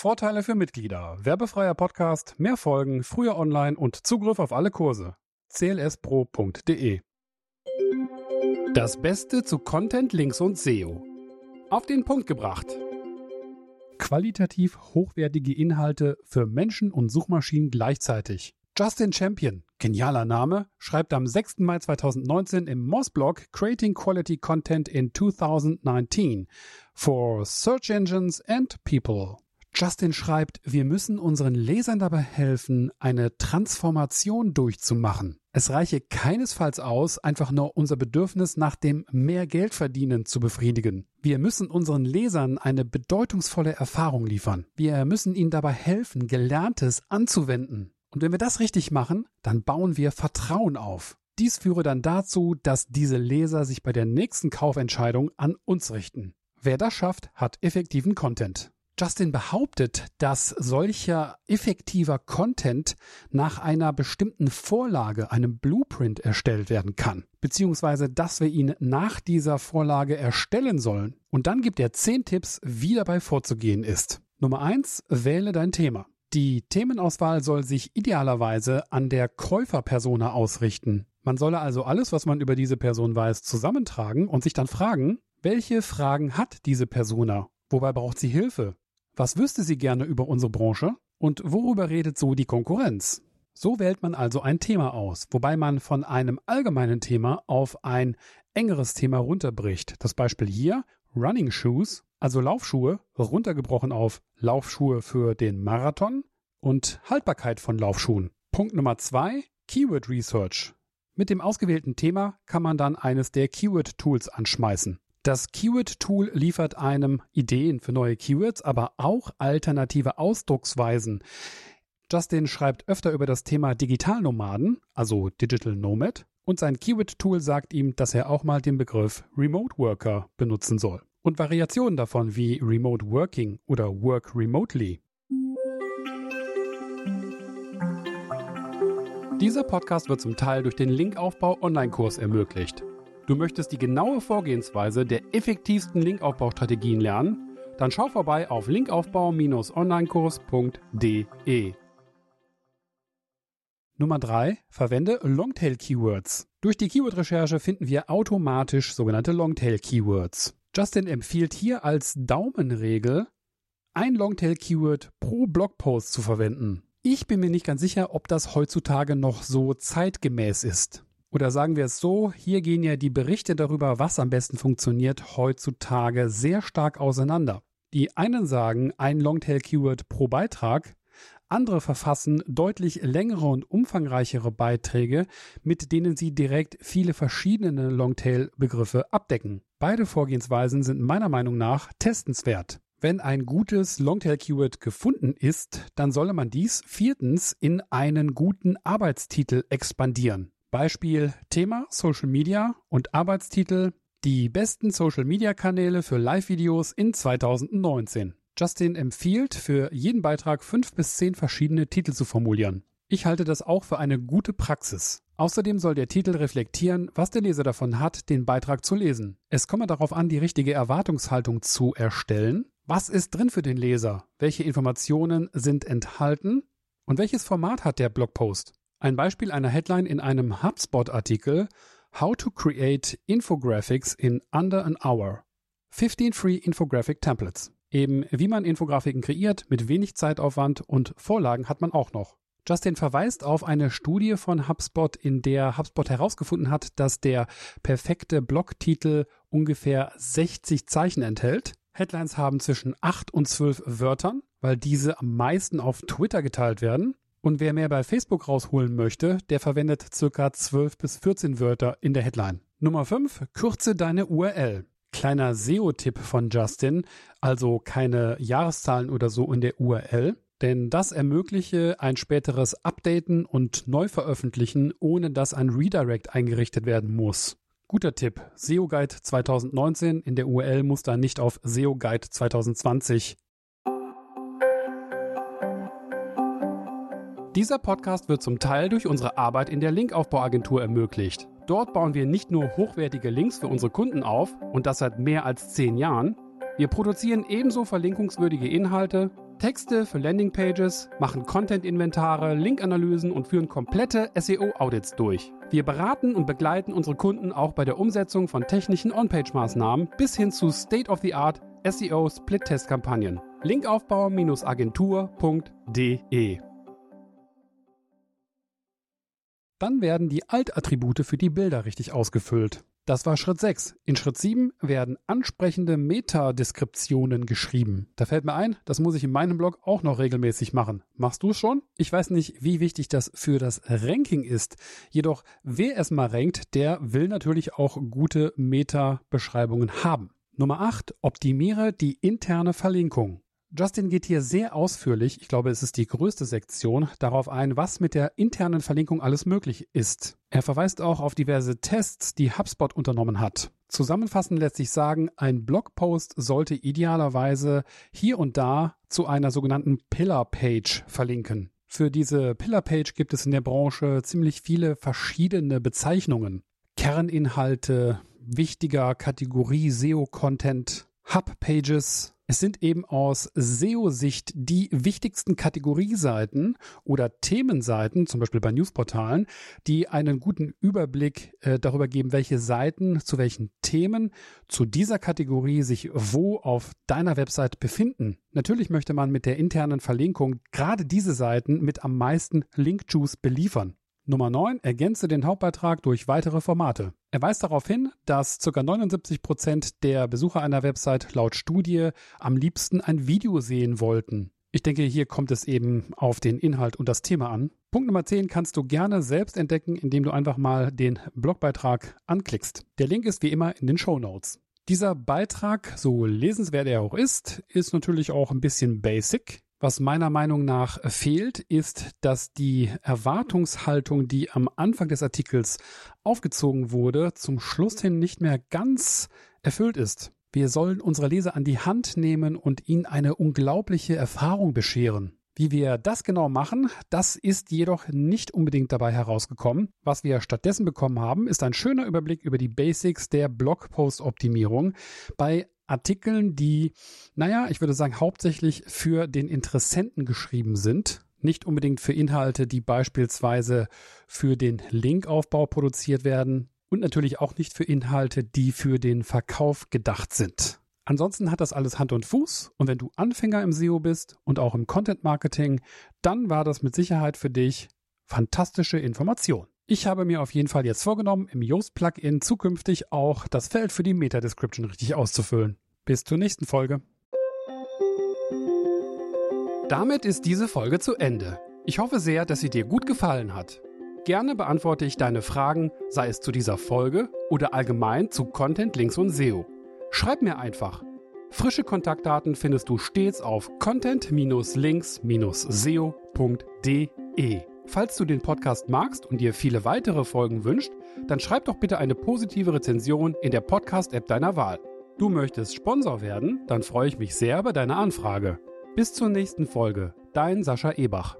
Vorteile für Mitglieder. Werbefreier Podcast, mehr Folgen, früher online und Zugriff auf alle Kurse. clspro.de Das Beste zu Content, Links und SEO. Auf den Punkt gebracht. Qualitativ hochwertige Inhalte für Menschen und Suchmaschinen gleichzeitig. Justin Champion, genialer Name, schreibt am 6. Mai 2019 im Moz-Blog Creating Quality Content in 2019 for Search Engines and People. Justin schreibt, wir müssen unseren Lesern dabei helfen, eine Transformation durchzumachen. Es reiche keinesfalls aus, einfach nur unser Bedürfnis nach dem mehr Geld verdienen zu befriedigen. Wir müssen unseren Lesern eine bedeutungsvolle Erfahrung liefern. Wir müssen ihnen dabei helfen, Gelerntes anzuwenden. Und wenn wir das richtig machen, dann bauen wir Vertrauen auf. Dies führe dann dazu, dass diese Leser sich bei der nächsten Kaufentscheidung an uns richten. Wer das schafft, hat effektiven Content. Justin behauptet, dass solcher effektiver Content nach einer bestimmten Vorlage, einem Blueprint erstellt werden kann, beziehungsweise dass wir ihn nach dieser Vorlage erstellen sollen. Und dann gibt er zehn Tipps, wie dabei vorzugehen ist. Nummer eins: Wähle dein Thema. Die Themenauswahl soll sich idealerweise an der Käuferpersona ausrichten. Man solle also alles, was man über diese Person weiß, zusammentragen und sich dann fragen, welche Fragen hat diese Persona? Wobei braucht sie Hilfe? Was wüsste sie gerne über unsere Branche? Und worüber redet so die Konkurrenz? So wählt man also ein Thema aus, wobei man von einem allgemeinen Thema auf ein engeres Thema runterbricht. Das Beispiel hier Running Shoes, also Laufschuhe, runtergebrochen auf Laufschuhe für den Marathon und Haltbarkeit von Laufschuhen. Punkt Nummer zwei, Keyword Research. Mit dem ausgewählten Thema kann man dann eines der Keyword Tools anschmeißen. Das Keyword Tool liefert einem Ideen für neue Keywords, aber auch alternative Ausdrucksweisen. Justin schreibt öfter über das Thema Digitalnomaden, also Digital Nomad, und sein Keyword-Tool sagt ihm, dass er auch mal den Begriff Remote Worker benutzen soll. Und Variationen davon wie Remote Working oder Work Remotely. Dieser Podcast wird zum Teil durch den Linkaufbau Online-Kurs ermöglicht. Du möchtest die genaue Vorgehensweise der effektivsten Linkaufbaustrategien lernen? Dann schau vorbei auf linkaufbau-onlinekurs.de. Nummer drei: Verwende Longtail-Keywords. Durch die Keyword-Recherche finden wir automatisch sogenannte Longtail-Keywords. Justin empfiehlt hier als Daumenregel, ein Longtail-Keyword pro Blogpost zu verwenden. Ich bin mir nicht ganz sicher, ob das heutzutage noch so zeitgemäß ist. Oder sagen wir es so, hier gehen ja die Berichte darüber, was am besten funktioniert, heutzutage sehr stark auseinander. Die einen sagen ein Longtail-Keyword pro Beitrag, andere verfassen deutlich längere und umfangreichere Beiträge, mit denen sie direkt viele verschiedene Longtail-Begriffe abdecken. Beide Vorgehensweisen sind meiner Meinung nach testenswert. Wenn ein gutes Longtail-Keyword gefunden ist, dann solle man dies viertens in einen guten Arbeitstitel expandieren. Beispiel Thema Social Media und Arbeitstitel Die besten Social Media Kanäle für Live-Videos in 2019. Justin empfiehlt, für jeden Beitrag fünf bis zehn verschiedene Titel zu formulieren. Ich halte das auch für eine gute Praxis. Außerdem soll der Titel reflektieren, was der Leser davon hat, den Beitrag zu lesen. Es komme darauf an, die richtige Erwartungshaltung zu erstellen. Was ist drin für den Leser? Welche Informationen sind enthalten? Und welches Format hat der Blogpost? Ein Beispiel einer Headline in einem HubSpot-Artikel How to create infographics in under an hour. 15 free infographic templates. Eben wie man Infografiken kreiert, mit wenig Zeitaufwand und Vorlagen hat man auch noch. Justin verweist auf eine Studie von HubSpot, in der HubSpot herausgefunden hat, dass der perfekte Blogtitel ungefähr 60 Zeichen enthält. Headlines haben zwischen 8 und 12 Wörtern, weil diese am meisten auf Twitter geteilt werden. Und wer mehr bei Facebook rausholen möchte, der verwendet circa 12 bis 14 Wörter in der Headline. Nummer 5. Kürze deine URL. Kleiner SEO-Tipp von Justin, also keine Jahreszahlen oder so in der URL, denn das ermögliche ein späteres Updaten und Neuveröffentlichen, ohne dass ein Redirect eingerichtet werden muss. Guter Tipp. SEO Guide 2019 in der URL muss dann nicht auf SEO Guide 2020. Dieser Podcast wird zum Teil durch unsere Arbeit in der Linkaufbauagentur ermöglicht. Dort bauen wir nicht nur hochwertige Links für unsere Kunden auf und das seit mehr als zehn Jahren. Wir produzieren ebenso verlinkungswürdige Inhalte, Texte für Landingpages, machen Content-Inventare, Link-Analysen und führen komplette SEO-Audits durch. Wir beraten und begleiten unsere Kunden auch bei der Umsetzung von technischen On-Page-Maßnahmen bis hin zu State-of-the-Art SEO-Split-Test-Kampagnen. Linkaufbau-agentur.de Dann werden die Alt-Attribute für die Bilder richtig ausgefüllt. Das war Schritt 6. In Schritt 7 werden ansprechende Metadeskriptionen geschrieben. Da fällt mir ein, das muss ich in meinem Blog auch noch regelmäßig machen. Machst du es schon? Ich weiß nicht, wie wichtig das für das Ranking ist. Jedoch, wer es mal rankt, der will natürlich auch gute Meta-Beschreibungen haben. Nummer 8. Optimiere die interne Verlinkung. Justin geht hier sehr ausführlich, ich glaube, es ist die größte Sektion, darauf ein, was mit der internen Verlinkung alles möglich ist. Er verweist auch auf diverse Tests, die HubSpot unternommen hat. Zusammenfassend lässt sich sagen, ein Blogpost sollte idealerweise hier und da zu einer sogenannten Pillar-Page verlinken. Für diese Pillar-Page gibt es in der Branche ziemlich viele verschiedene Bezeichnungen. Kerninhalte, wichtiger Kategorie SEO-Content, Hub-Pages, es sind eben aus SEO-Sicht die wichtigsten Kategorieseiten oder Themenseiten, zum Beispiel bei Newsportalen, die einen guten Überblick äh, darüber geben, welche Seiten zu welchen Themen zu dieser Kategorie sich wo auf deiner Website befinden. Natürlich möchte man mit der internen Verlinkung gerade diese Seiten mit am meisten Link-Juice beliefern. Nummer 9. Ergänze den Hauptbeitrag durch weitere Formate. Er weist darauf hin, dass ca. 79 Prozent der Besucher einer Website laut Studie am liebsten ein Video sehen wollten. Ich denke, hier kommt es eben auf den Inhalt und das Thema an. Punkt Nummer 10 kannst du gerne selbst entdecken, indem du einfach mal den Blogbeitrag anklickst. Der Link ist wie immer in den Show Notes. Dieser Beitrag, so lesenswert er auch ist, ist natürlich auch ein bisschen basic. Was meiner Meinung nach fehlt, ist, dass die Erwartungshaltung, die am Anfang des Artikels aufgezogen wurde, zum Schluss hin nicht mehr ganz erfüllt ist. Wir sollen unsere Leser an die Hand nehmen und ihnen eine unglaubliche Erfahrung bescheren. Wie wir das genau machen, das ist jedoch nicht unbedingt dabei herausgekommen. Was wir stattdessen bekommen haben, ist ein schöner Überblick über die Basics der Blogpost-Optimierung bei Artikeln, die, naja, ich würde sagen, hauptsächlich für den Interessenten geschrieben sind. Nicht unbedingt für Inhalte, die beispielsweise für den Linkaufbau produziert werden und natürlich auch nicht für Inhalte, die für den Verkauf gedacht sind. Ansonsten hat das alles Hand und Fuß und wenn du Anfänger im SEO bist und auch im Content Marketing, dann war das mit Sicherheit für dich fantastische Information. Ich habe mir auf jeden Fall jetzt vorgenommen, im Yoast-Plugin zukünftig auch das Feld für die Meta-Description richtig auszufüllen. Bis zur nächsten Folge. Damit ist diese Folge zu Ende. Ich hoffe sehr, dass sie dir gut gefallen hat. Gerne beantworte ich deine Fragen, sei es zu dieser Folge oder allgemein zu Content, Links und SEO. Schreib mir einfach. Frische Kontaktdaten findest du stets auf content-links-seo.de. Falls du den Podcast magst und dir viele weitere Folgen wünscht, dann schreib doch bitte eine positive Rezension in der Podcast-App deiner Wahl. Du möchtest Sponsor werden? Dann freue ich mich sehr über deine Anfrage. Bis zur nächsten Folge. Dein Sascha Ebach.